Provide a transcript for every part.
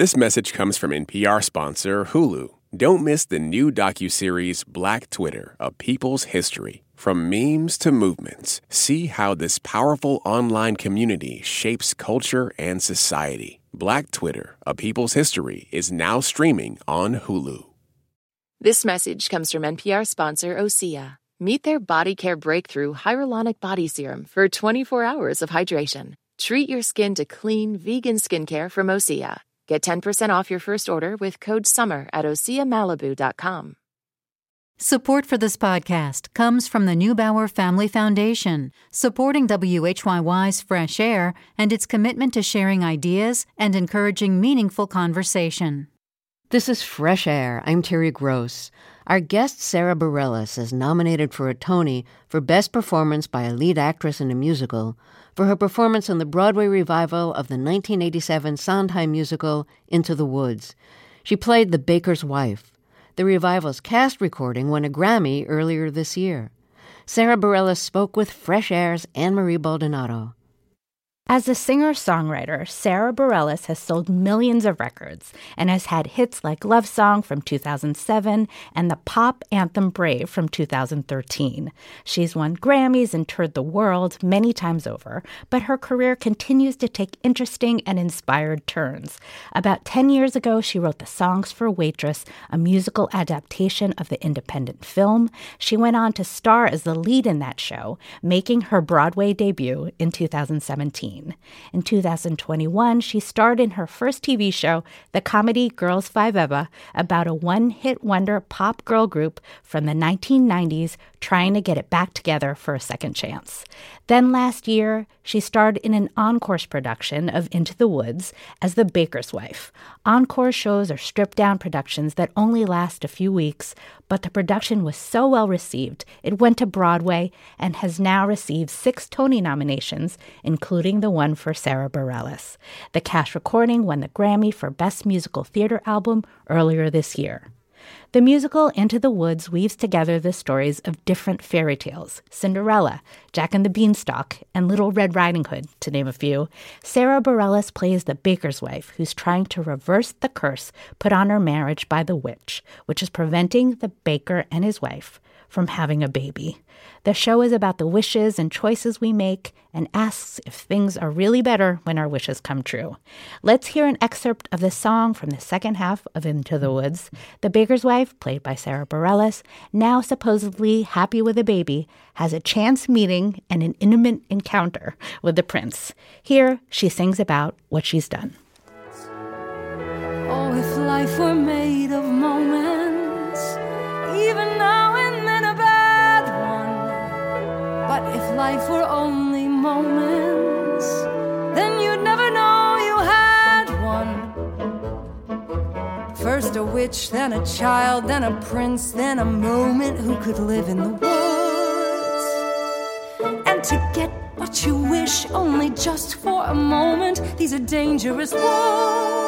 This message comes from NPR sponsor Hulu. Don't miss the new docuseries Black Twitter, A People's History. From memes to movements, see how this powerful online community shapes culture and society. Black Twitter, A People's History is now streaming on Hulu. This message comes from NPR sponsor Osea. Meet their body care breakthrough hyaluronic body serum for 24 hours of hydration. Treat your skin to clean, vegan skincare from Osea. Get 10% off your first order with code SUMMER at OseaMalibu.com. Support for this podcast comes from the Neubauer Family Foundation, supporting WHYY's Fresh Air and its commitment to sharing ideas and encouraging meaningful conversation. This is Fresh Air. I'm Terry Gross. Our guest, Sara Bareilles, is nominated for a Tony for Best Performance by a Lead Actress in a Musical for her performance in the Broadway revival of the 1987 Sondheim musical Into the Woods. She played the baker's wife. The revival's cast recording won a Grammy earlier this year. Sara Bareilles spoke with Fresh Air's Ann Marie Baldonado. As a singer songwriter, Sara Bareilles has sold millions of records and has had hits like Love Song from 2007 and the pop anthem Brave from 2013. She's won Grammys and toured the world many times over, but her career continues to take interesting and inspired turns. About 10 years ago, she wrote the Songs for Waitress, a musical adaptation of the independent film. She went on to star as the lead in that show, making her Broadway debut in 2017. In 2021, she starred in her first TV show, the comedy Girls5eva, about a one hit wonder pop girl group from the 1990s trying to get it back together for a second chance. Then last year, she starred in an Encore's production of Into the Woods as the baker's wife. Encore shows are stripped down productions that only last a few weeks, but the production was so well received, it went to Broadway and has now received six Tony nominations, including the one for Sara Bareilles. The cast recording won the Grammy for Best Musical Theater Album earlier this year. The musical Into the Woods weaves together the stories of different fairy tales Cinderella, Jack and the Beanstalk, and Little Red Riding Hood, to name a few. Sara Bareilles plays the baker's wife who's trying to reverse the curse put on her marriage by the witch, which is preventing the baker and his wife from having a baby. The show is about the wishes and choices we make and asks if things are really better when our wishes come true. Let's hear an excerpt of the song from the second half of Into the Woods. The baker's wife, played by Sara Bareilles, now supposedly happy with a baby, has a chance meeting and an intimate encounter with the prince. Here, she sings about what she's done. Oh, if life were made of life were only moments, then you'd never know you had one. First a witch, then a child, then a prince, then a moment who could live in the woods. And to get what you wish only just for a moment, these are dangerous woods.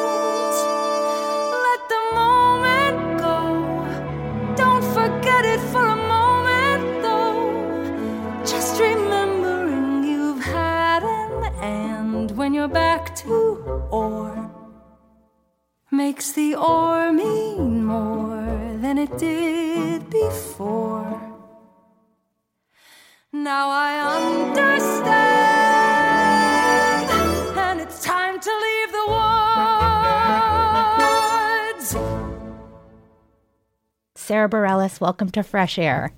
Sara Bareilles, welcome to Fresh Air.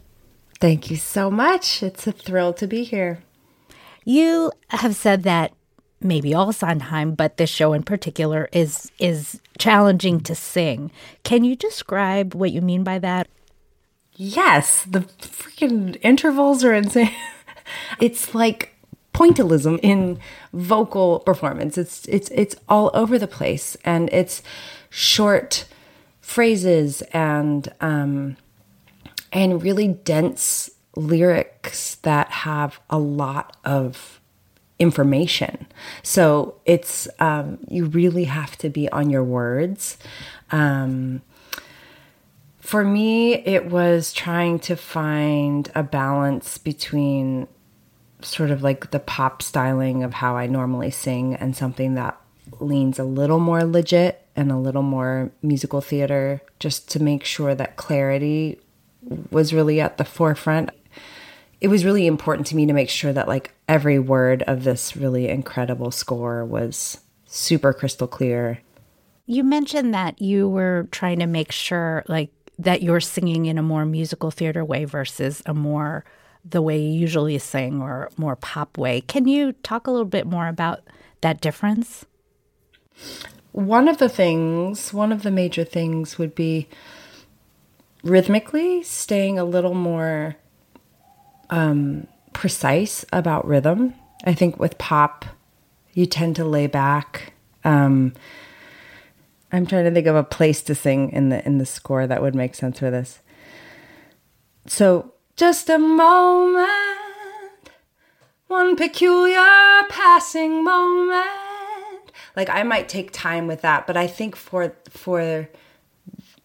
Thank you so much. It's a thrill to be here. You have said that maybe all Sondheim, but this show in particular is is challenging to sing. Can you describe what you mean by that? Yes, the freaking intervals are insane. it's like pointillism in vocal performance. It's it's it's all over the place, and it's short phrases and um, and really dense lyrics that have a lot of information. So it's um, you really have to be on your words. Um, for me, it was trying to find a balance between sort of like the pop styling of how I normally sing and something that leans a little more legit and a little more musical theater just to make sure that clarity was really at the forefront. It was really important to me to make sure that like every word of this really incredible score was super crystal clear. You mentioned that you were trying to make sure like that you're singing in a more musical theater way versus a more the way you usually sing or more pop way. Can you talk a little bit more about that difference? One of the things, one of the major things would be rhythmically staying a little more um, precise about rhythm. I think with pop, you tend to lay back. Um, I'm trying to think of a place to sing in the in the score that would make sense for this. So just a moment, one peculiar passing moment. Like I might take time with that, but I think for for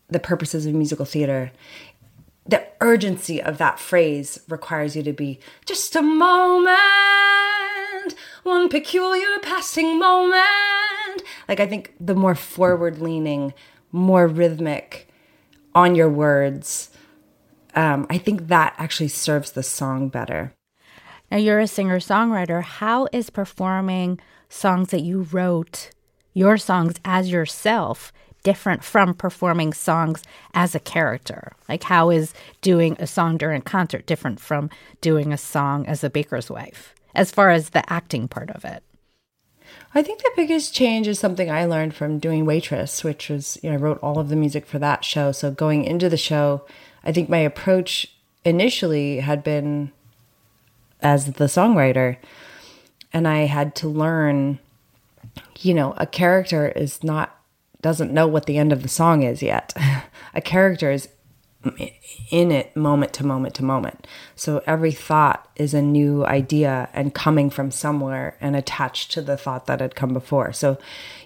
the purposes of musical theater, the urgency of that phrase requires you to be just a moment, one peculiar passing moment. Like I think the more forward leaning, more rhythmic on your words um, I think that actually serves the song better. Now, you're a singer songwriter. How is performing songs that you wrote, your songs as yourself, different from performing songs as a character? Like, how is doing a song during concert different from doing a song as a baker's wife, as far as the acting part of it? I think the biggest change is something I learned from doing Waitress, which was, you know, I wrote all of the music for that show. So going into the show, I think my approach initially had been as the songwriter. And I had to learn, you know, a character is not, doesn't know what the end of the song is yet. a character is in it moment to moment to moment. So every thought is a new idea and coming from somewhere and attached to the thought that had come before. So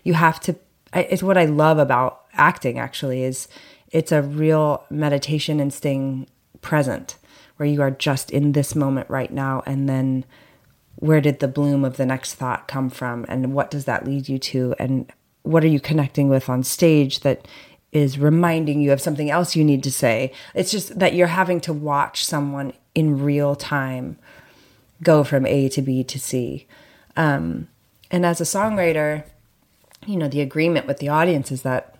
you have to, it's what I love about acting actually is it's a real meditation and staying present where you are just in this moment right now and then where did the bloom of the next thought come from and what does that lead you to and what are you connecting with on stage that is reminding you of something else you need to say it's just that you're having to watch someone in real time go from a to b to c um, and as a songwriter you know the agreement with the audience is that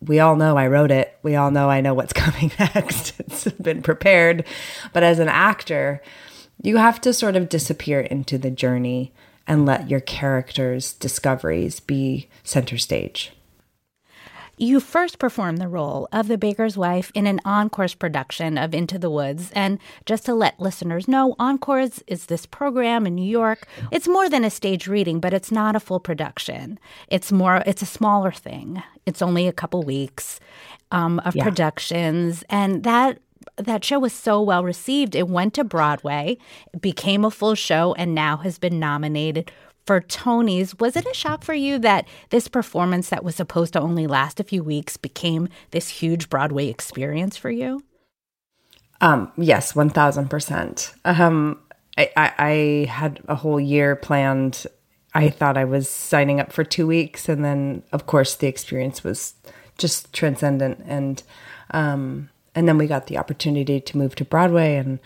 we all know I wrote it. We all know I know what's coming next. it's been prepared. But as an actor, you have to sort of disappear into the journey and let your character's discoveries be center stage. You first performed the role of the baker's wife in an Encores production of Into the Woods. And just to let listeners know, Encores is this program in New York. It's more than a stage reading, but it's not a full production. It's more, it's a smaller thing. It's only a couple weeks um, of yeah. productions. And that that show was so well received. It went to Broadway, became a full show, and now has been nominated for Tony's. Was it a shock for you that this performance that was supposed to only last a few weeks became this huge Broadway experience for you? Um, yes, 1000%. Um, I, I, I had a whole year planned. I thought I was signing up for two weeks. And then, of course, the experience was just transcendent. And, um, and then we got the opportunity to move to Broadway and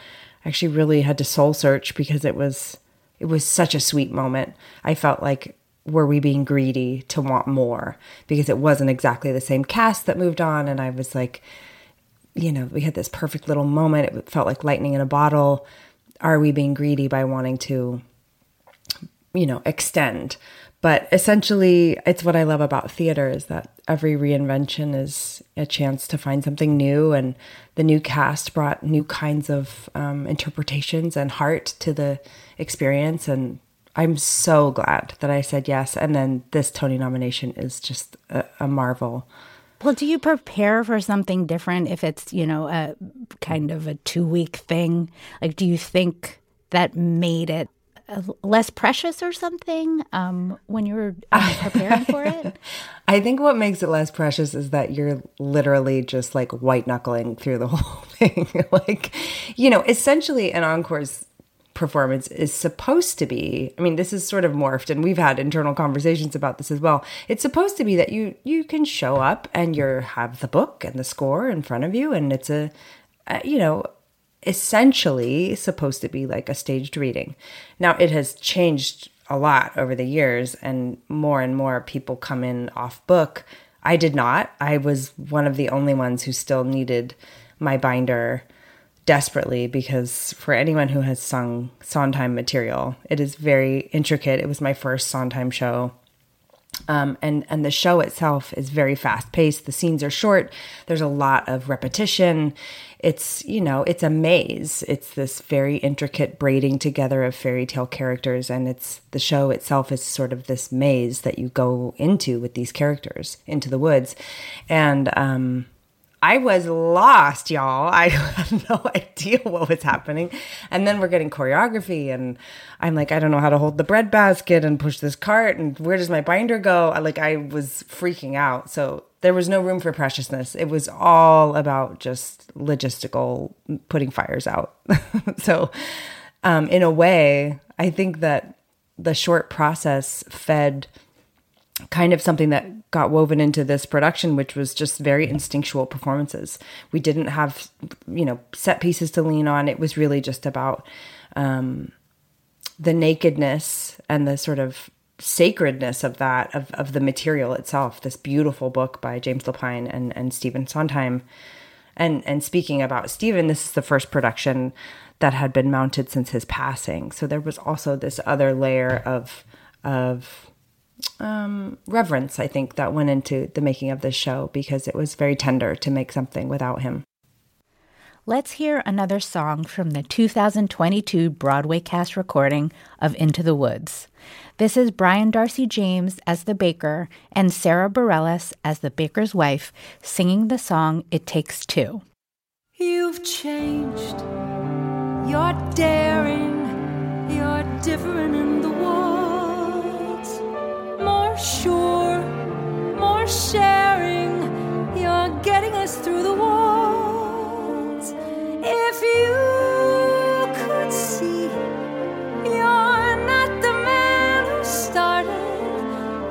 actually really had to soul search because it was it was such a sweet moment. I felt like were we being greedy to want more because it wasn't exactly the same cast that moved on and I was like you know, we had this perfect little moment. It felt like lightning in a bottle. Are we being greedy by wanting to you know, extend? But essentially, it's what I love about theater is that every reinvention is a chance to find something new. And the new cast brought new kinds of um, interpretations and heart to the experience. And I'm so glad that I said yes. And then this Tony nomination is just a, a marvel. Well, do you prepare for something different if it's, you know, a kind of a two week thing? Like, do you think that made it less precious or something um, when you're um, preparing for it? I think what makes it less precious is that you're literally just like white knuckling through the whole thing. like, you know, essentially an encore's performance is supposed to be i mean this is sort of morphed and we've had internal conversations about this as well it's supposed to be that you you can show up and you have the book and the score in front of you and it's a, a you know essentially supposed to be like a staged reading now it has changed a lot over the years and more and more people come in off book i did not i was one of the only ones who still needed my binder desperately because for anyone who has sung Sondheim material, it is very intricate. It was my first Sondheim show. Um, and and the show itself is very fast paced. The scenes are short. There's a lot of repetition. It's you know it's a maze. It's this very intricate braiding together of fairy tale characters, and it's the show itself is sort of this maze that you go into with these characters into the woods, and um, I was lost, y'all. I had no idea what was happening. And then we're getting choreography, and I'm like, I don't know how to hold the bread basket and push this cart, and where does my binder go? Like, I was freaking out. So there was no room for preciousness. It was all about just logistical putting fires out. so, um, in a way, I think that the short process fed kind of something that got woven into this production which was just very instinctual performances. We didn't have you know set pieces to lean on. It was really just about um, the nakedness and the sort of sacredness of that of, of the material itself. This beautiful book by james lapine and, and stephen sondheim. And and speaking about stephen this is the first production that had been mounted since his passing. So there was also this other layer of of um, reverence, I think, that went into the making of this show because it was very tender to make something without him. Let's hear another song from the 2022 Broadway cast recording of Into the Woods. This is Brian Darcy James as the baker and Sara Bareilles as the baker's wife singing the song It Takes Two. You've changed. You're daring. You're different in the world more sure, more sharing. You're getting us through the walls. If you could see, you're not the man who started,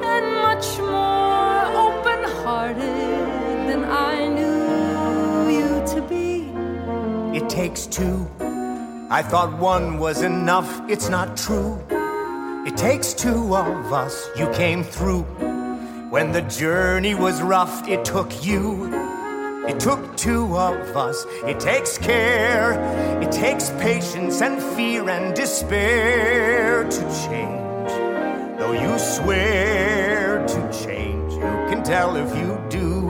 and much more open hearted than I knew you to be. It takes two. I thought one was enough. It's not true. It takes two of us, you came through. When the journey was rough, it took you. It took two of us. It takes care, it takes patience and fear and despair to change. Though you swear to change, you can tell if you do.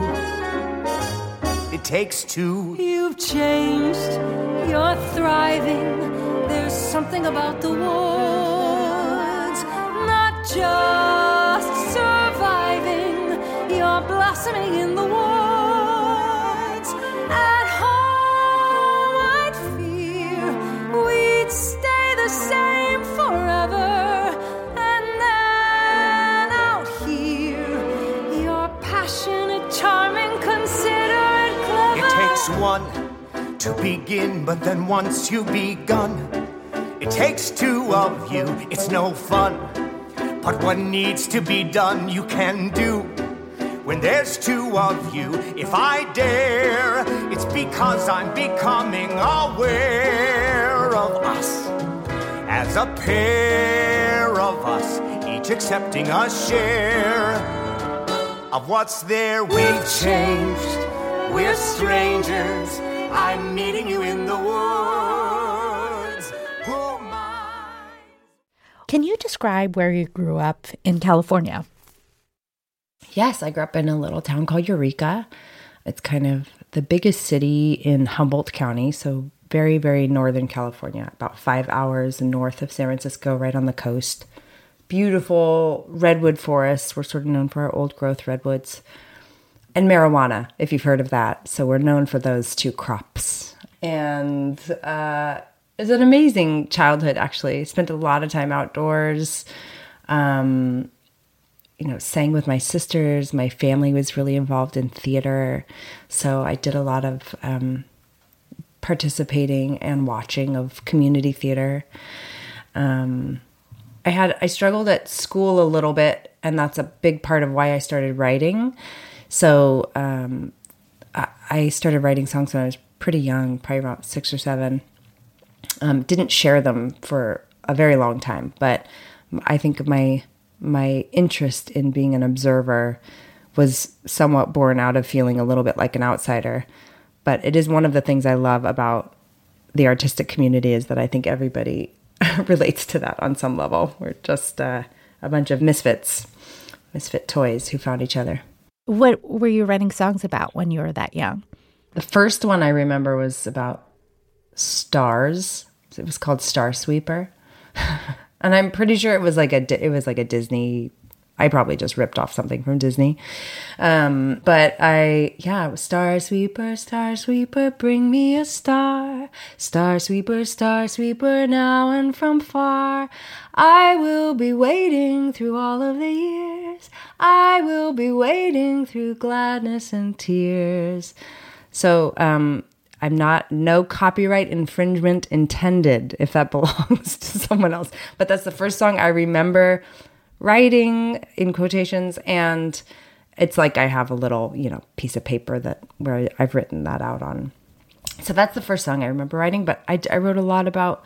It takes two. You've changed, you're thriving. There's something about the war just surviving. You're blossoming in the woods. At home, I'd fear we'd stay the same forever. And then out here, you're passionate, charming, considerate, clever. It takes one to begin, but then once you've begun, it takes two of you. It's no fun. But what needs to be done, you can do. When there's two of you, if I dare, it's because I'm becoming aware of us. As a pair of us, each accepting a share of what's there. We've changed, we're strangers. I'm meeting you in the woods. Can you describe where you grew up in California? Yes, I grew up in a little town called Eureka. It's kind of the biggest city in Humboldt County, so very, very northern California, about five hours north of San Francisco, right on the coast. Beautiful redwood forests. We're sort of known for our old growth redwoods. And marijuana, if you've heard of that. So we're known for those two crops. And uh, it's an amazing childhood actually spent a lot of time outdoors um, you know sang with my sisters my family was really involved in theater so i did a lot of um, participating and watching of community theater. Um, I had I struggled at school a little bit, and that's a big part of why I started writing. So um, I, I started writing songs when I was pretty young, probably about six or seven. Um, didn't share them for a very long time, but I think my my interest in being an observer was somewhat born out of feeling a little bit like an outsider. But it is one of the things I love about the artistic community is that I think everybody relates to that on some level. We're just uh, a bunch of misfits, misfit toys who found each other. What were you writing songs about when you were that young? The first one I remember was about stars. It was called Star Sweeper. and I'm pretty sure it was like a it was like a Disney I probably just ripped off something from Disney. Um, but I, yeah, Star Sweeper, Star Sweeper, bring me a star. Star Sweeper, Star Sweeper, now and from far. I will be waiting through all of the years. I will be waiting through gladness and tears. So, um, I'm not, no copyright infringement intended if that belongs to someone else. But that's the first song I remember writing in quotations and it's like I have a little, you know, piece of paper that where I've written that out on. So that's the first song I remember writing, but I, I wrote a lot about,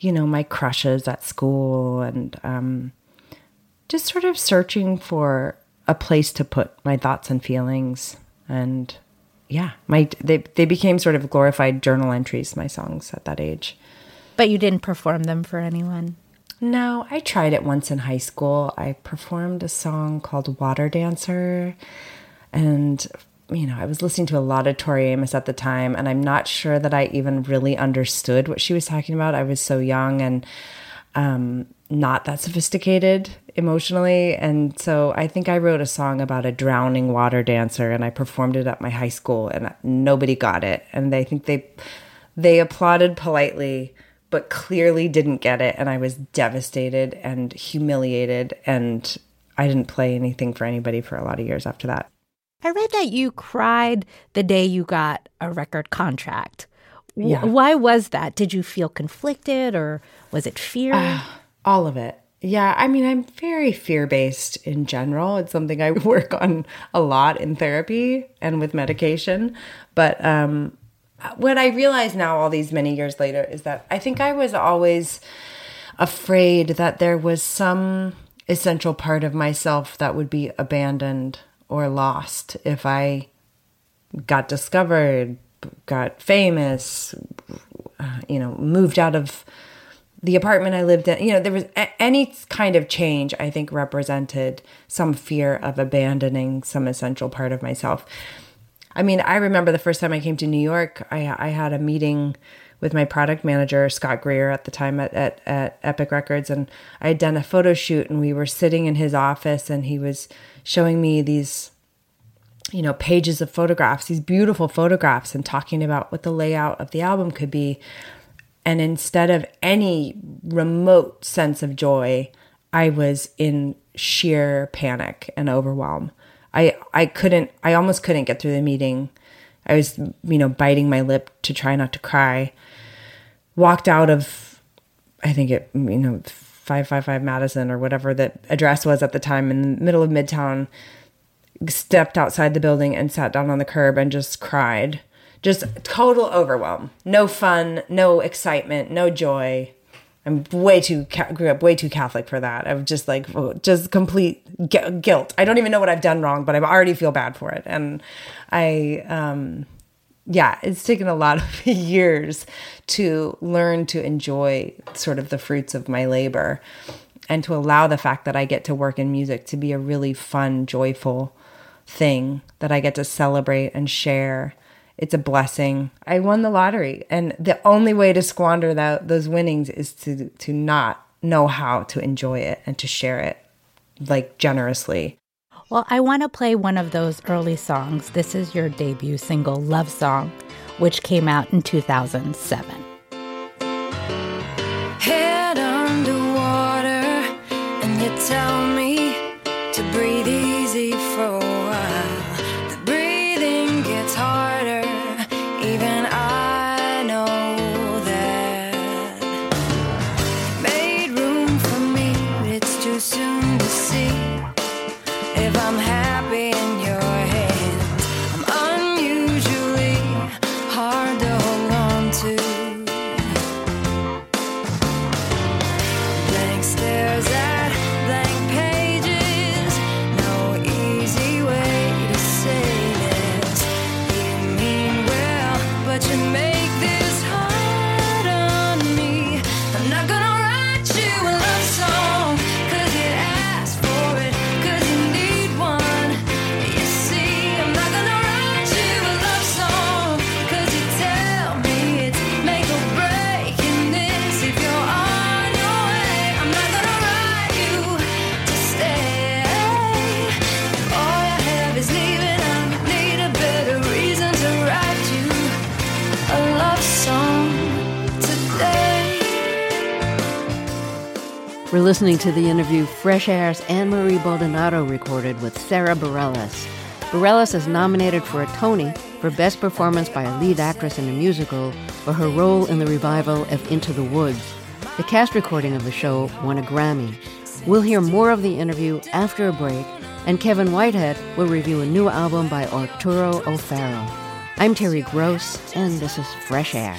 you know, my crushes at school and um, just sort of searching for a place to put my thoughts and feelings. And yeah, my they they became sort of glorified journal entries, my songs at that age. But you didn't perform them for anyone. No, I tried it once in high school. I performed a song called Water Dancer. And, you know, I was listening to a lot of Tori Amos at the time, and I'm not sure that I even really understood what she was talking about. I was so young and um, not that sophisticated emotionally. And so I think I wrote a song about a drowning water dancer, and I performed it at my high school, and nobody got it. And they think they they applauded politely but clearly didn't get it. And I was devastated and humiliated. And I didn't play anything for anybody for a lot of years after that. I read that you cried the day you got a record contract. Yeah. Why was that? Did you feel conflicted or was it fear? Uh, all of it. Yeah, I mean, I'm very fear based in general. It's something I work on a lot in therapy and with medication. But um, what I realize now, all these many years later, is that I think I was always afraid that there was some essential part of myself that would be abandoned or lost if I got discovered, got famous, uh, you know, moved out of the apartment I lived in. You know, there was a- any kind of change, I think, represented some fear of abandoning some essential part of myself. I mean, I remember the first time I came to New York, I, I had a meeting with my product manager, Scott Greer, at the time at, at, at Epic Records. And I had done a photo shoot and we were sitting in his office and he was showing me these, you know, pages of photographs, these beautiful photographs, and talking about what the layout of the album could be. And instead of any remote sense of joy, I was in sheer panic and overwhelm. I I couldn't I almost couldn't get through the meeting. I was you know biting my lip to try not to cry. Walked out of I think it you know 555 Madison or whatever that address was at the time in the middle of Midtown. Stepped outside the building and sat down on the curb and just cried. Just total overwhelm. No fun, no excitement, no joy. I'm way too grew up way too Catholic for that. I'm just like just complete guilt. I don't even know what I've done wrong, but I already feel bad for it. And I, um, yeah, it's taken a lot of years to learn to enjoy sort of the fruits of my labor, and to allow the fact that I get to work in music to be a really fun, joyful thing that I get to celebrate and share it's a blessing. I won the lottery, and the only way to squander that those winnings is to to not know how to enjoy it and to share it like generously. Well, I want to play one of those early songs. This is your debut single, Love Song, which came out in 2007. Head underwater, and you tell me to breathe easy for listening to the interview Fresh Air's Ann Marie Baldonado recorded with Sara Bareilles. Bareilles is nominated for a Tony for Best Performance by a Lead Actress in a Musical for her role in the revival of Into the Woods. The cast recording of the show won a Grammy. We'll hear more of the interview after a break, and Kevin Whitehead will review a new album by Arturo O'Farrill. I'm Terry Gross, and this is Fresh Air.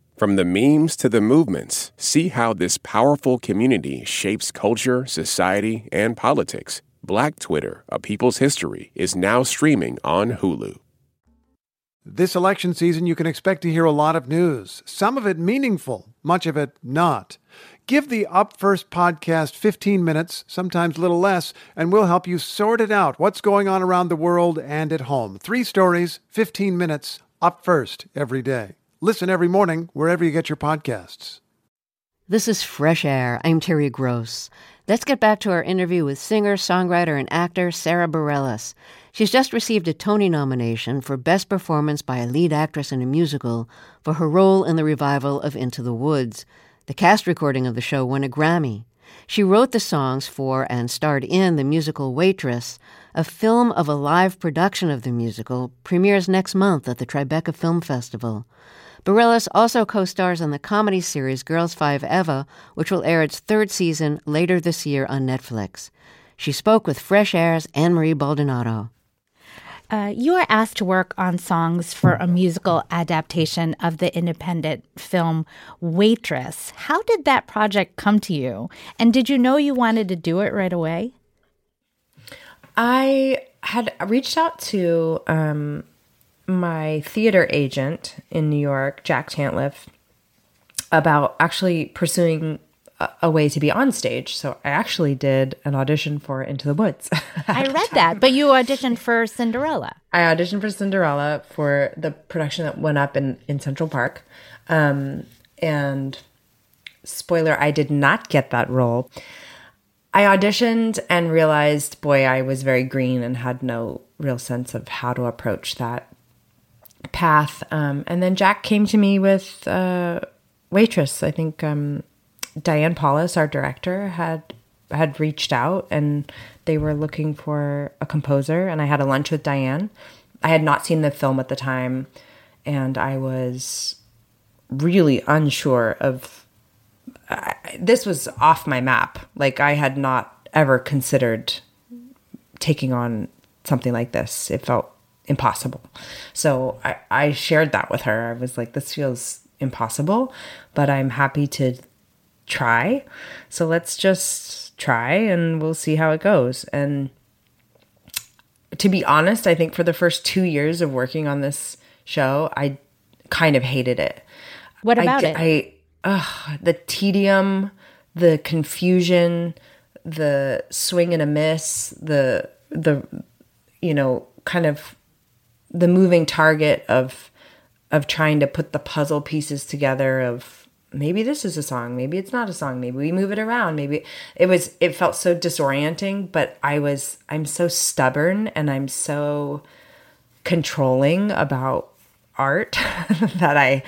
From the memes to the movements, see how this powerful community shapes culture, society, and politics. Black Twitter, A People's History, is now streaming on Hulu. This election season, you can expect to hear a lot of news, some of it meaningful, much of it not. Give the Up First podcast 15 minutes, sometimes a little less, and we'll help you sort it out what's going on around the world and at home. Three stories, 15 minutes, up first every day. Listen every morning wherever you get your podcasts. This is Fresh Air. I'm Terry Gross. Let's get back to our interview with singer, songwriter, and actor Sara Bareilles. She's just received a Tony nomination for Best Performance by a Lead Actress in a Musical for her role in the revival of Into the Woods. The cast recording of the show won a Grammy. She wrote the songs for and starred in the musical Waitress, a film of a live production of the musical, premieres next month at the Tribeca Film Festival. Bareilles also co stars in the comedy series Girls5eva, which will air its third season later this year on Netflix. She spoke with Fresh Air's Ann Marie Baldonado. Uh, you were asked to work on songs for a musical adaptation of the independent film Waitress. How did that project come to you? And did you know you wanted to do it right away? I had reached out to um, my theater agent in New York, Jack Tantleff, about actually pursuing a, a, way to be on stage. So I actually did an audition for Into the Woods. I read that, but you auditioned for Cinderella. I auditioned for Cinderella for the production that went up in, in Central Park. Um, and spoiler, I did not get that role. I auditioned and realized, boy, I was very green and had no real sense of how to approach that path. Um, and then Jack came to me with uh, Waitress. I think um, Diane Paulus, our director, had had reached out and they were looking for a composer. And I had a lunch with Diane. I had not seen the film at the time, and I was really unsure of. Uh, this was off my map. Like I had not ever considered taking on something like this. It felt impossible. So I, I shared that with her. I was like, this feels impossible, but I'm happy to try. So let's just try and we'll see how it goes. And to be honest, I think for the first two years of working on this show, I kind of hated it. What about I, it? I, uh, the tedium, the confusion, the swing and a miss, the, the, you know, kind of the moving target of of trying to put the puzzle pieces together of maybe this is a song maybe it's not a song maybe we move it around maybe it was it felt so disorienting but i was i'm so stubborn and i'm so controlling about art that i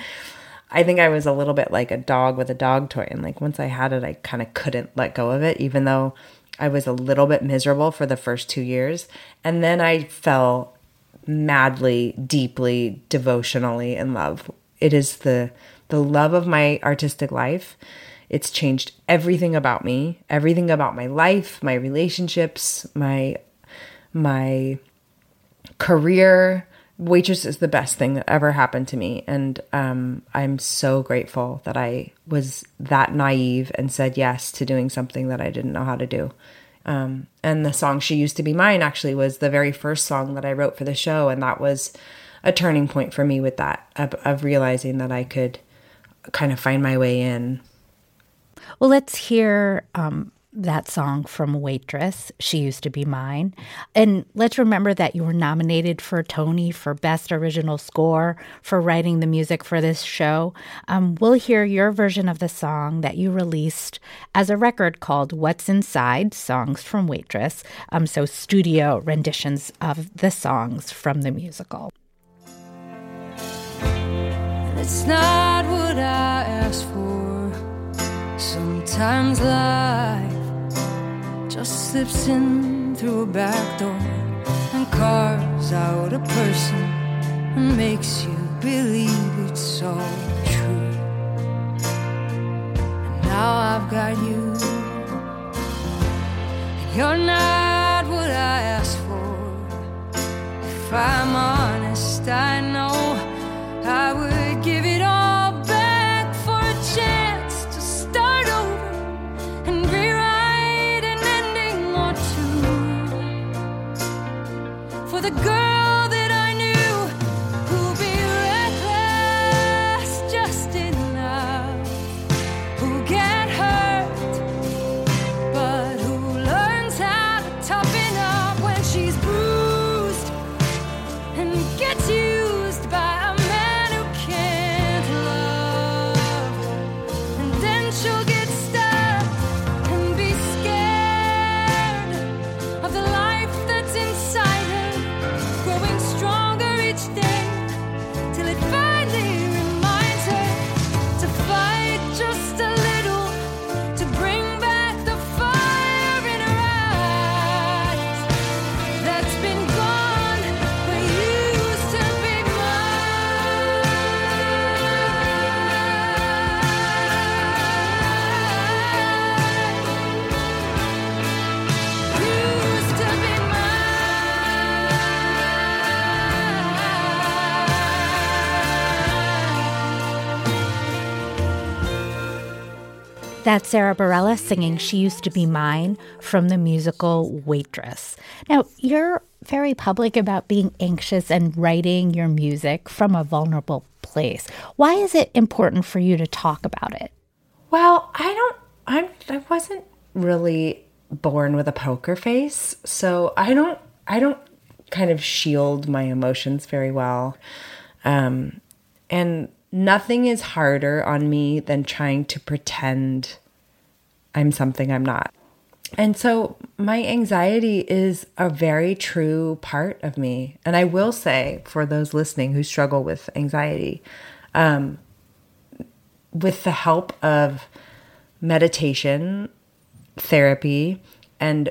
i think i was a little bit like a dog with a dog toy and like once i had it i kind of couldn't let go of it even though i was a little bit miserable for the first two years and then i fell madly, deeply, devotionally in love. It is the the love of my artistic life. It's changed everything about me, everything about my life, my relationships, my my career. Waitress is the best thing that ever happened to me, and um, I'm so grateful that I was that naive and said yes to doing something that I didn't know how to do. Um, and the song She Used to Be Mine actually was the very first song that I wrote for the show. And that was a turning point for me with that, of, of realizing that I could kind of find my way in. Well, let's hear um, that song from Waitress, She Used to Be Mine. And let's remember that you were nominated for Tony for Best Original Score for writing the music for this show. Um, we'll hear your version of the song that you released as a record called What's Inside Songs from Waitress. Um, so, studio renditions of the songs from the musical. It's not what I asked for. Sometimes life just slips in through a back door and carves out a person and makes you believe it's all true. And now I've got you, and you're not what I asked for. If I'm honest, I know I would the girl That's Sara Bareilles singing She Used to Be Mine from the musical Waitress. Now, you're very public about being anxious and writing your music from a vulnerable place. Why is it important for you to talk about it? Well, I don't. I'm. I wasn't really born with a poker face, so I don't. I don't kind of shield my emotions very well, um, and nothing is harder on me than trying to pretend I'm something I'm not. And so my anxiety is a very true part of me. And I will say for those listening who struggle with anxiety, um, with the help of meditation, therapy, and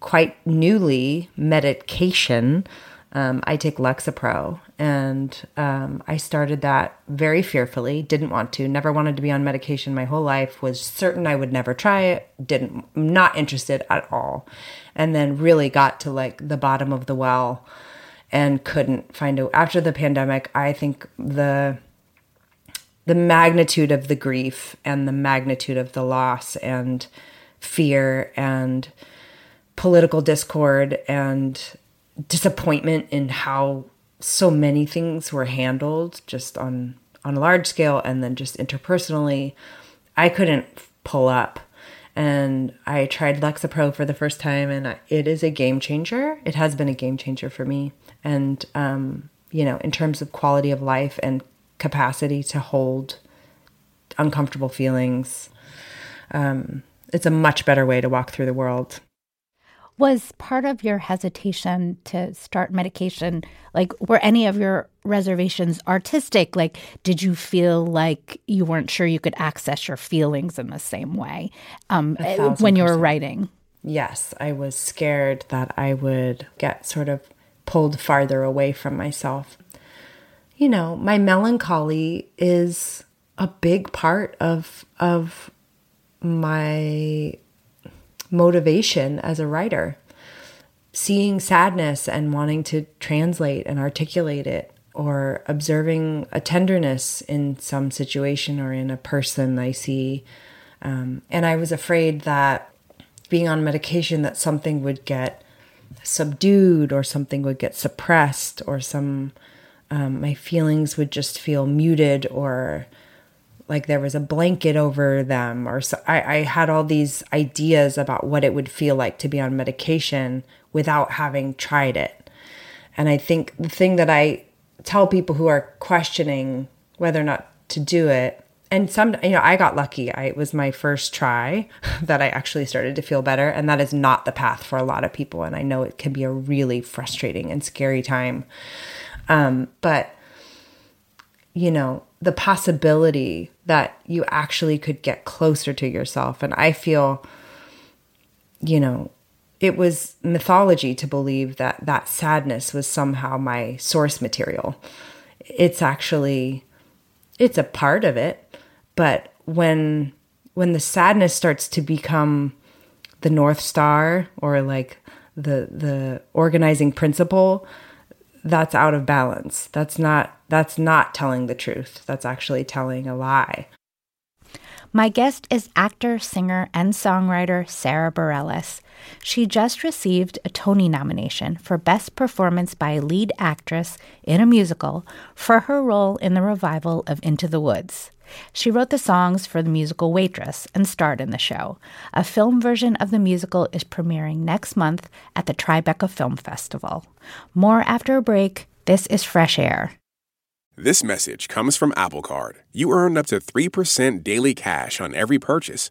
quite newly medication, um, I take Lexapro. And um, I started that very fearfully, didn't want to, never wanted to be on medication my whole life, was certain I would never try it, didn't, not interested at all. And then really got to like the bottom of the well and couldn't find a, after the pandemic, I think the, the magnitude of the grief and the magnitude of the loss and fear and political discord and disappointment in how so many things were handled just on on a large scale and then just interpersonally. I couldn't pull up. And i tried lexapro for the first time and it is a game changer. It has been a game changer for me. And um, you know in terms of quality of life and capacity to hold uncomfortable feelings um, it's a much better way to walk through the world Was part of your hesitation to start medication like were any of your reservations artistic? Like, did you feel like you weren't sure you could access your feelings in the same way um, when you were percent. writing? Yes, I was scared that I would get sort of pulled farther away from myself. You know, my melancholy is a big part of of my motivation as a writer. Seeing sadness and wanting to translate and articulate it or observing a tenderness in some situation or in a person I see. Um, and I was afraid that being on medication that something would get subdued or something would get suppressed or some um, my feelings would just feel muted or like there was a blanket over them or so I, I had all these ideas about what it would feel like to be on medication without having tried it. And i think the thing that i tell people who are questioning whether or not to do it and some you know i got lucky. I, it was my first try that i actually started to feel better. And that is not the path for a lot of people. And i know it can be a really frustrating and scary time. Um, but you know the possibility that you actually could get closer to yourself. And i feel you know it was mythology to believe that that sadness was somehow my source material. It's actually it's a part of it. But when when the sadness starts to become the north star or like the the organizing principle that's out of balance that's not that's not telling the truth that's actually telling a lie my guest is actor, singer, and songwriter Sara Bareilles. She just received a Tony nomination for Best Performance by a Lead Actress in a Musical for her role in the revival of Into the Woods. She wrote the songs for the musical Waitress and starred in the show. A film version of the musical is premiering next month at the Tribeca Film Festival. More after a break. This is Fresh Air. This message comes from Apple Card. You earn up to 3% daily cash on every purchase.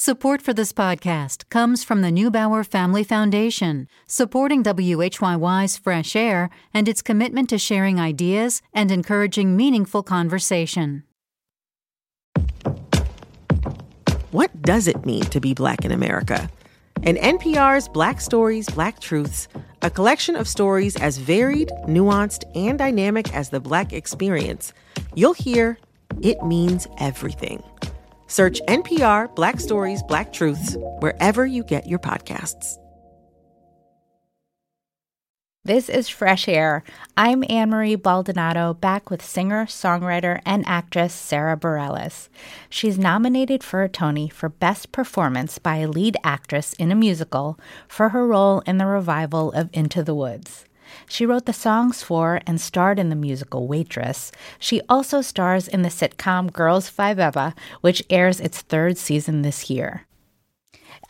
Support for this podcast comes from the Neubauer Family Foundation, supporting WHYY's Fresh Air and its commitment to sharing ideas and encouraging meaningful conversation. What does it mean to be Black in America? In NPR's Black Stories, Black Truths, a collection of stories as varied, nuanced, and dynamic as the Black experience, you'll hear it means everything. Search NPR Black Stories, Black Truths wherever you get your podcasts. This is Fresh Air. I'm Ann Marie Baldonado, back with singer, songwriter, and actress Sara Bareilles. She's nominated for a Tony for Best Performance by a Lead Actress in a Musical for her role in the revival of Into the Woods. She wrote the songs for and starred in the musical Waitress. She also stars in the sitcom Girls5eva, which airs its third season this year.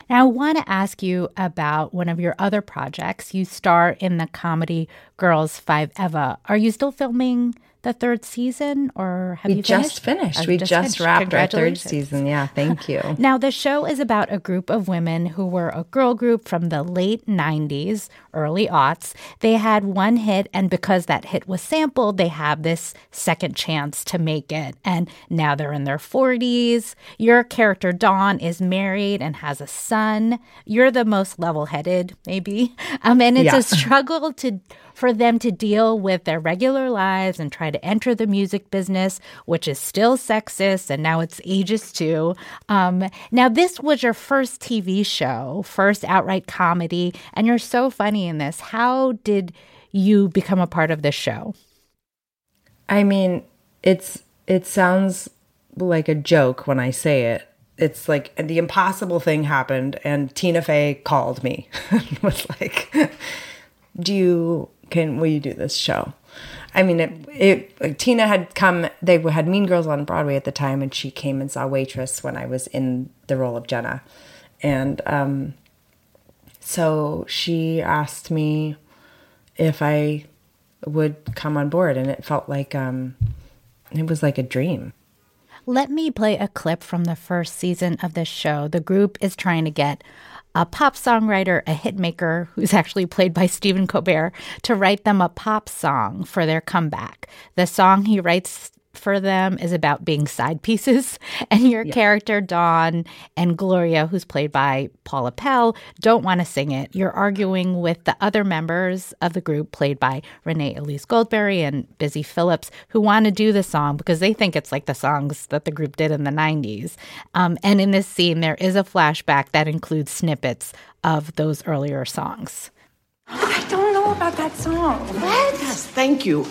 Now, I want to ask you about one of your other projects. You star in the comedy Girls5eva. Are you still filming the third season, or have we you just finished? we just just, wrapped our third season. Yeah, thank you. Now, the show is about a group of women who were a girl group from the late 90s, early aughts. They had one hit, and because that hit was sampled, they have this second chance to make it. And now they're in their 40s. Your character, Dawn, is married and has a son. You're the most level headed, maybe. Um, and it's Yeah. a struggle to for them to deal with their regular lives and try to enter the music business, which is still sexist and now it's ageist too. Um, now, this was your first TV show, first outright comedy, and you're so funny in this. How did you become a part of this show? I mean, it's it sounds like a joke when I say it. It's like the impossible thing happened, and Tina Fey called me and was like, "Do you can will you do this show?" I mean, it, it like, Tina had come. They had Mean Girls on Broadway at the time, and she came and saw Waitress when I was in the role of Jenna, and um, so she asked me if I would come on board, and it felt like um, it was like a dream. Let me play a clip from the first season of this show. The group is trying to get a pop songwriter, a hitmaker who's actually played by Stephen Colbert, to write them a pop song for their comeback. The song he writes for them is about being side pieces. And your Yeah. character, Dawn, and Gloria, who's played by Paula Pell, don't want to sing it. You're arguing with the other members of the group, played by Renee Elise Goldsberry and Busy Phillips, who want to do the song because they think it's like the songs that the group did in the 90s. Um, and in this scene, there is a flashback that includes snippets of those earlier songs. I don't know about that song. What? Yes, thank you.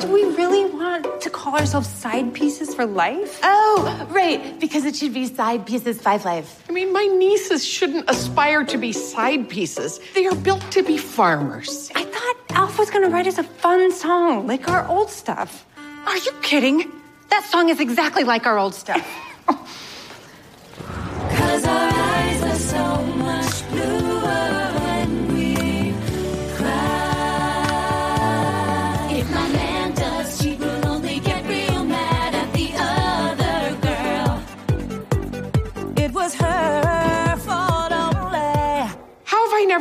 Do we really want to call ourselves side pieces for life? Oh, right, because it should be side pieces five life. I mean, my nieces shouldn't aspire to be side pieces. They are built to be farmers. I thought Alf was gonna write us a fun song, like our old stuff. Are you kidding? That song is exactly like our old stuff. Cause our eyes were so much bluer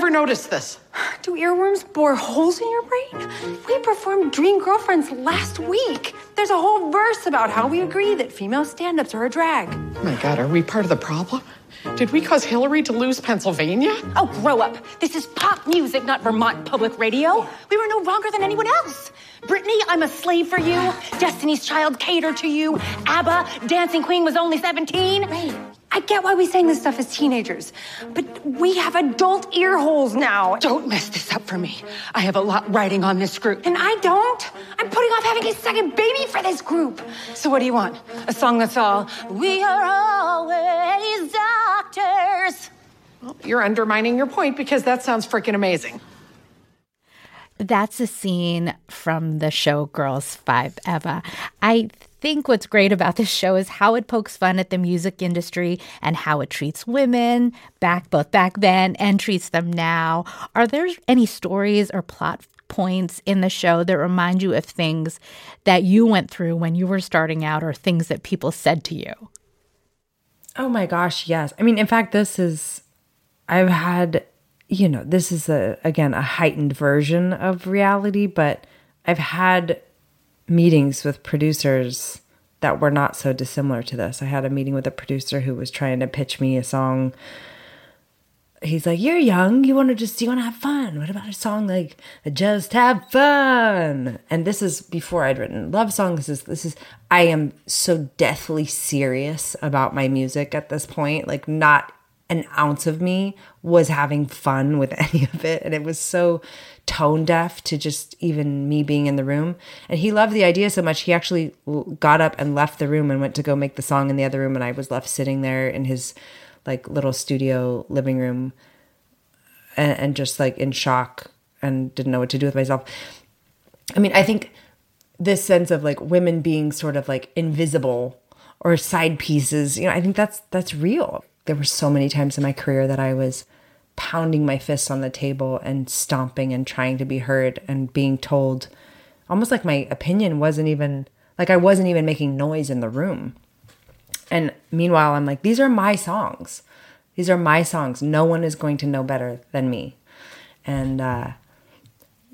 never noticed this? Do earworms bore holes in your brain? We performed Dream Girlfriends last week. There's a whole verse about how we agree that female stand ups are a drag. Oh my God, are we part of the problem? Did we cause Hillary to lose Pennsylvania? Oh, grow up. This is pop music, not Vermont Public Radio. We were no wronger than anyone else. Britney, I'm a slave for you. Destiny's Child catered to you. ABBA, Dancing Queen was only 17. Right. I get why we sang this stuff as teenagers, but we have adult ear holes now. Don't mess this up for me. I have a lot riding on this group. And I don't. I'm putting off having a second baby for this group. So what do you want? A song that's all, we are always doctors. Well, you're undermining your point because that sounds freaking amazing. That's a scene from the show Girls5eva. I think what's great about this show is how it pokes fun at the music industry and how it treats women back both back then and treats them now. Are there any stories or plot points in the show that remind you of things that you went through when you were starting out or things that people said to you? Oh my gosh, yes. I mean, in fact, this is, I've had, you know, this is a, again, a heightened version of reality, but I've had meetings with producers that were not so dissimilar to this. I had a meeting with a producer who was trying to pitch me a song. He's like, "You're young. You want to just you want to have fun. What about a song like Just Have Fun?" And this is before I'd written love songs. This is this is I am so deathly serious about my music at this point. Like not an ounce of me was having fun with any of it, and it was so tone deaf to just even me being in the room. And he loved the idea so much, he actually got up and left the room and went to go make the song in the other room, and I was left sitting there in his like little studio living room and, and just like in shock and didn't know what to do with myself. I mean, I think this sense of like women being sort of like invisible or side pieces, you know, I think that's that's real. There were so many times in my career that I was pounding my fists on the table and stomping and trying to be heard and being told almost like my opinion wasn't even like I wasn't even making noise in the room. And meanwhile, I'm like, these are my songs. These are my songs. No one is going to know better than me. And uh,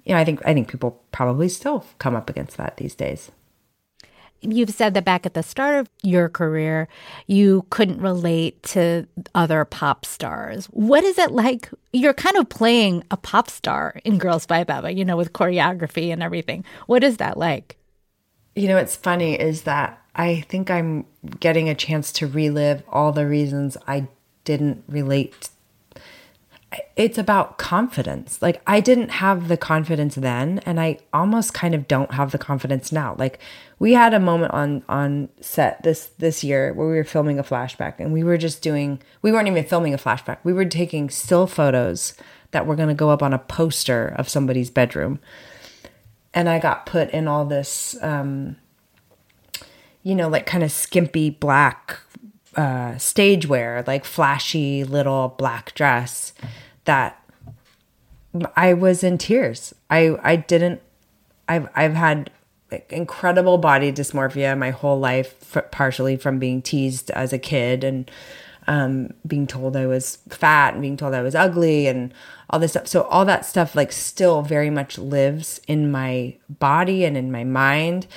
you know, I think I think people probably still come up against that these days. You've said that back at the start of your career, you couldn't relate to other pop stars. What is it like? You're kind of playing a pop star in Girls5eva, you know, with choreography and everything. What is that like? You know, what's funny is that I think I'm getting a chance to relive all the reasons I didn't relate. It's about confidence. Like, I didn't have the confidence then, and I almost kind of don't have the confidence now. Like, we had a moment on on set this this year where we were filming a flashback, and we were just doing. We weren't even filming a flashback. We were taking still photos that were going to go up on a poster of somebody's bedroom, and I got put in all this. Um, you know, like kind of skimpy black uh, stage wear, like flashy little black dress that I was in tears. I, I didn't, I've, I've had like incredible body dysmorphia my whole life, f- partially from being teased as a kid and um, being told I was fat and being told I was ugly and all this stuff. So all that stuff like still very much lives in my body and in my mind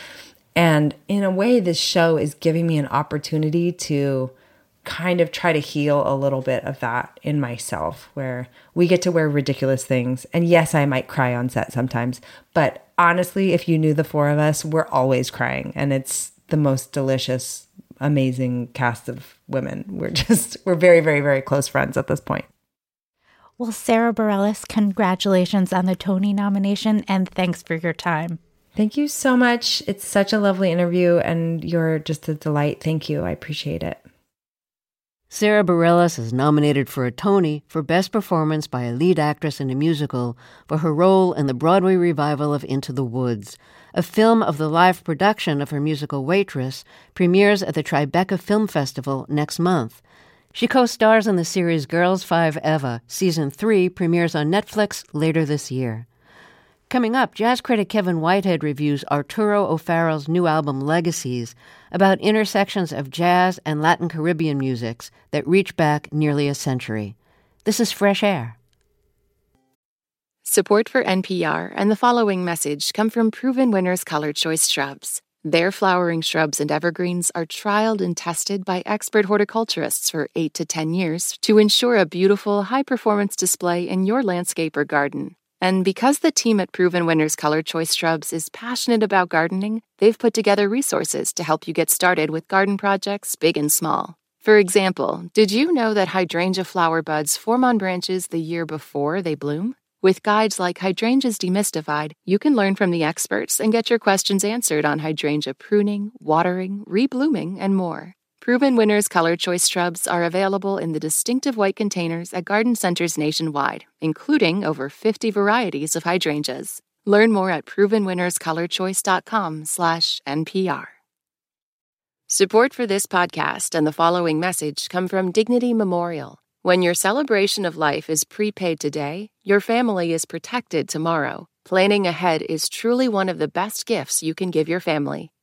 And in a way, this show is giving me an opportunity to kind of try to heal a little bit of that in myself, where we get to wear ridiculous things. And yes, I might cry on set sometimes, but honestly, if you knew the four of us, we're always crying. And it's the most delicious, amazing cast of women. We're just, we're very, very, very close friends at this point. Well, Sara Bareilles, congratulations on the Tony nomination and thanks for your time. Thank you so much. It's such a lovely interview and you're just a delight. Thank you. I appreciate it. Sara Bareilles is nominated for a Tony for Best Performance by a Lead Actress in a Musical for her role in the Broadway revival of Into the Woods. A film of the live production of her musical Waitress premieres at the Tribeca Film Festival next month. She co stars in the series Girls5eva. Season 3 premieres on Netflix later this year. Coming up, jazz critic Kevin Whitehead reviews Arturo O'Farrill's new album Legacies about intersections of jazz and Latin Caribbean musics that reach back nearly a century. This is Fresh Air. Support for NPR and the following message come from Proven Winners Color Choice Shrubs. Their flowering shrubs and evergreens are trialed and tested by expert horticulturists for 8 to 10 years to ensure a beautiful, high performance display in your landscape or garden. And because the team at Proven Winners Color Choice Shrubs is passionate about gardening, they've put together resources to help you get started with garden projects big and small. For example, did you know that hydrangea flower buds form on branches the year before they bloom? With guides like Hydrangeas Demystified, you can learn from the experts and get your questions answered on hydrangea pruning, watering, reblooming, and more. Proven Winners Color Choice shrubs are available in the distinctive white containers at garden centers nationwide, including over 50 varieties of hydrangeas. Learn more at provenwinnerscolorchoice.com/npr. Support for this podcast and the following message come from Dignity Memorial. When your celebration of life is prepaid today, your family is protected tomorrow. Planning ahead is truly one of the best gifts you can give your family.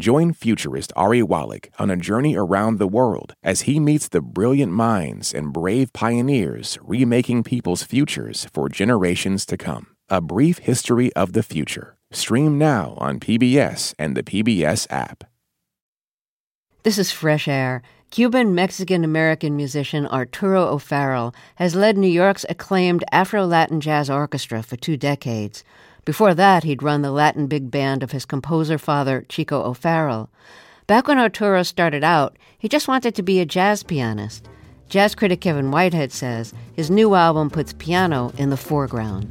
Join futurist Ari Wallach on a journey around the world as he meets the brilliant minds and brave pioneers remaking people's futures for generations to come. A Brief History of the Future. Stream now on PBS and the PBS app. This is Fresh Air. Cuban Mexican American musician Arturo O'Farrill has led New York's acclaimed Afro Latin Jazz Orchestra for two decades. Before that, he'd run the Latin big band of his composer father, Chico O'Farrill. Back when Arturo started out, he just wanted to be a jazz pianist. Jazz critic Kevin Whitehead says his new album puts piano in the foreground.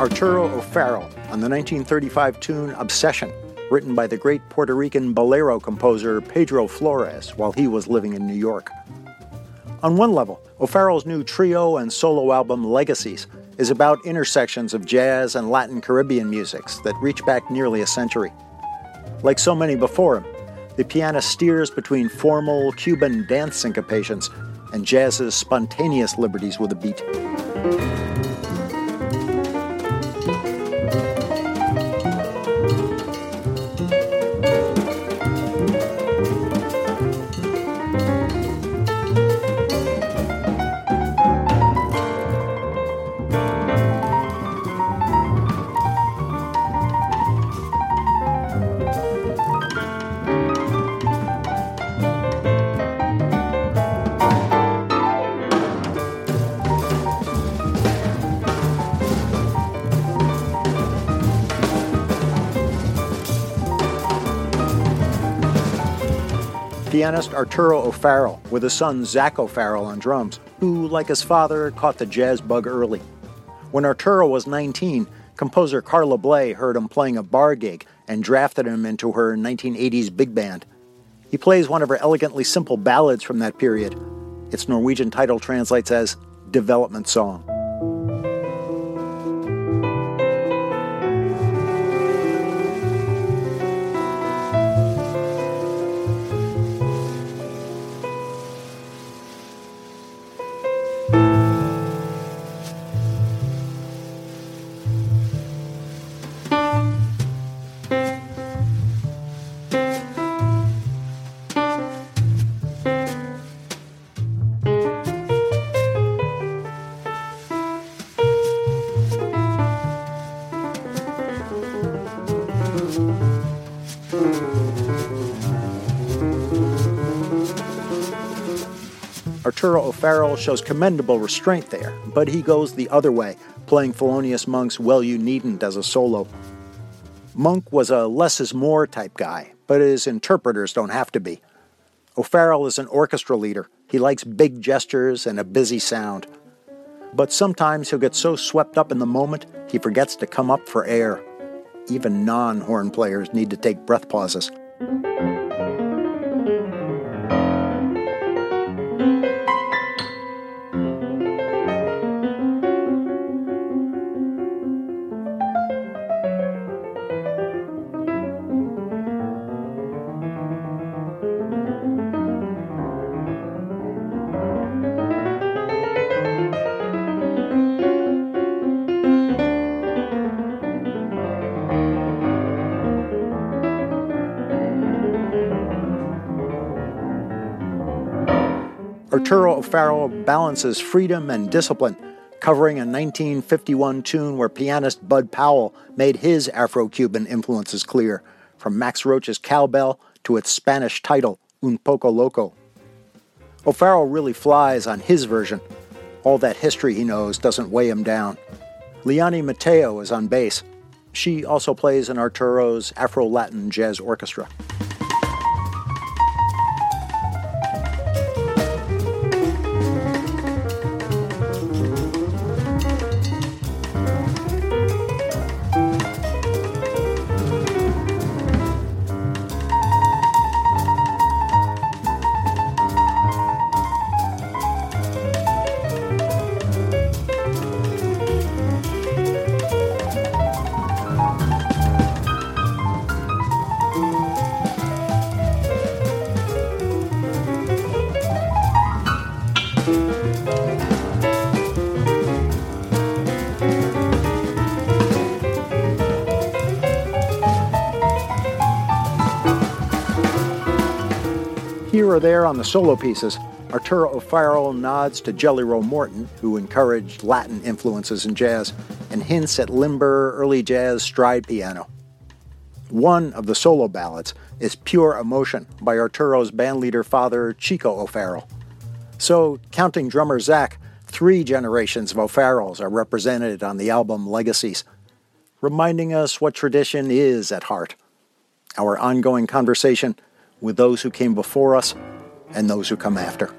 Arturo O'Farrill on the 1935 tune Obsession, written by the great Puerto Rican bolero composer Pedro Flores while he was living in New York. On one level, O'Farrill's new trio and solo album Legacies is about intersections of jazz and Latin Caribbean musics that reach back nearly a century. Like so many before him, the pianist steers between formal Cuban dance syncopations and jazz's spontaneous liberties with a beat. Pianist Arturo O'Farrill with his son Zach O'Farrill on drums, who, like his father, caught the jazz bug early. When Arturo was 19, composer Carla Bley heard him playing a bar gig and drafted him into her 1980s big band. He plays one of her elegantly simple ballads from that period. Its Norwegian title translates as Development Song. Shows commendable restraint there, but he goes the other way, playing Thelonious Monk's Well You Needn't as a solo. Monk was a less is more type guy, but his interpreters don't have to be. O'Farrill is an orchestra leader. He likes big gestures and a busy sound. But sometimes he'll get so swept up in the moment, he forgets to come up for air. Even non horn players need to take breath pauses. Arturo O'Farrill balances freedom and discipline, covering a 1951 tune where pianist Bud Powell made his Afro Cuban influences clear, from Max Roach's cowbell to its Spanish title, Un Poco Loco. O'Farrill really flies on his version. All that history he knows doesn't weigh him down. Liany Mateo is on bass. She also plays in Arturo's Afro Latin Jazz Orchestra. On the solo pieces, Arturo O'Farrill nods to Jelly Roll Morton, who encouraged Latin influences in jazz, and hints at limber early jazz stride piano. One of the solo ballads is Pure Emotion by Arturo's bandleader father, Chico O'Farrill. So, counting drummer Zach, three generations of O'Farrills are represented on the album Legacies, reminding us what tradition is at heart. Our ongoing conversation with those who came before us and those who come after.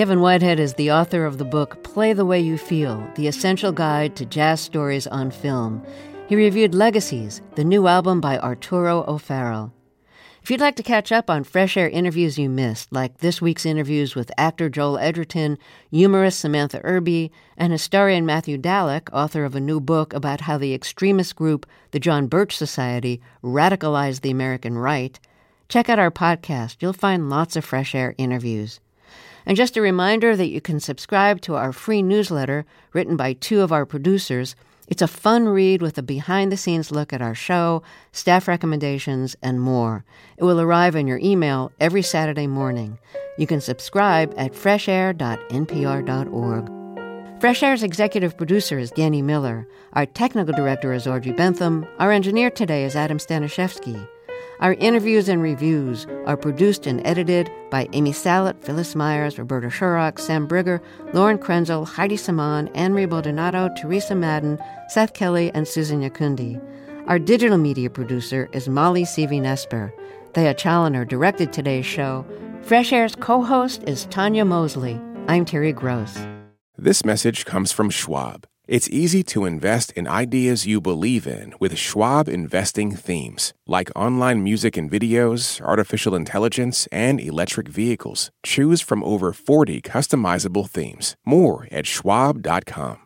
Kevin Whitehead is the author of the book Play the Way You Feel The Essential Guide to Jazz Stories on Film. He reviewed Legacies, the new album by Arturo O'Farrill. If you'd like to catch up on fresh air interviews you missed, like this week's interviews with actor Joel Edgerton, humorist Samantha Irby, and historian Matthew Dallek, author of a new book about how the extremist group, the John Birch Society, radicalized the American right, check out our podcast. You'll find lots of fresh air interviews. And just a reminder that you can subscribe to our free newsletter written by two of our producers. It's a fun read with a behind the scenes look at our show, staff recommendations, and more. It will arrive in your email every Saturday morning. You can subscribe at freshair.npr.org. Fresh Air's executive producer is Danny Miller. Our technical director is Audrey Bentham. Our engineer today is Adam Staniszewski. Our interviews and reviews are produced and edited by Amy Salit, Phyllis Myers, Roberta Shorrock, Sam Brigger, Lauren Krenzel, Heidi Saman, Ann-Marie Baldonado, Teresa Madden, Seth Kelly, and Susan Nyakundi. Our digital media producer is Molly Seavy Nesper. Thea Challoner directed today's show. Fresh Air's co-host is Tanya Mosley. I'm Terry Gross. This message comes from Schwab. It's easy to invest in ideas you believe in with Schwab investing themes like online music and videos, artificial intelligence, and electric vehicles. Choose from over 40 customizable themes. More at schwab.com.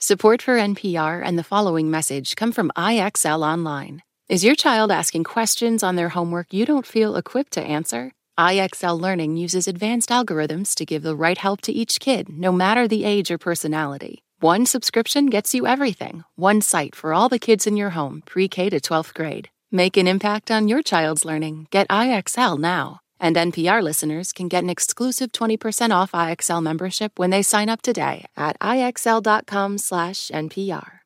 Support for NPR and the following message come from IXL Online. Is your child asking questions on their homework you don't feel equipped to answer? IXL Learning uses advanced algorithms to give the right help to each kid, no matter the age or personality. One subscription gets you everything. One site for all the kids in your home, pre K to 12th grade. Make an impact on your child's learning. Get IXL now. And NPR listeners can get an exclusive 20% off IXL membership when they sign up today at IXL.com/NPR.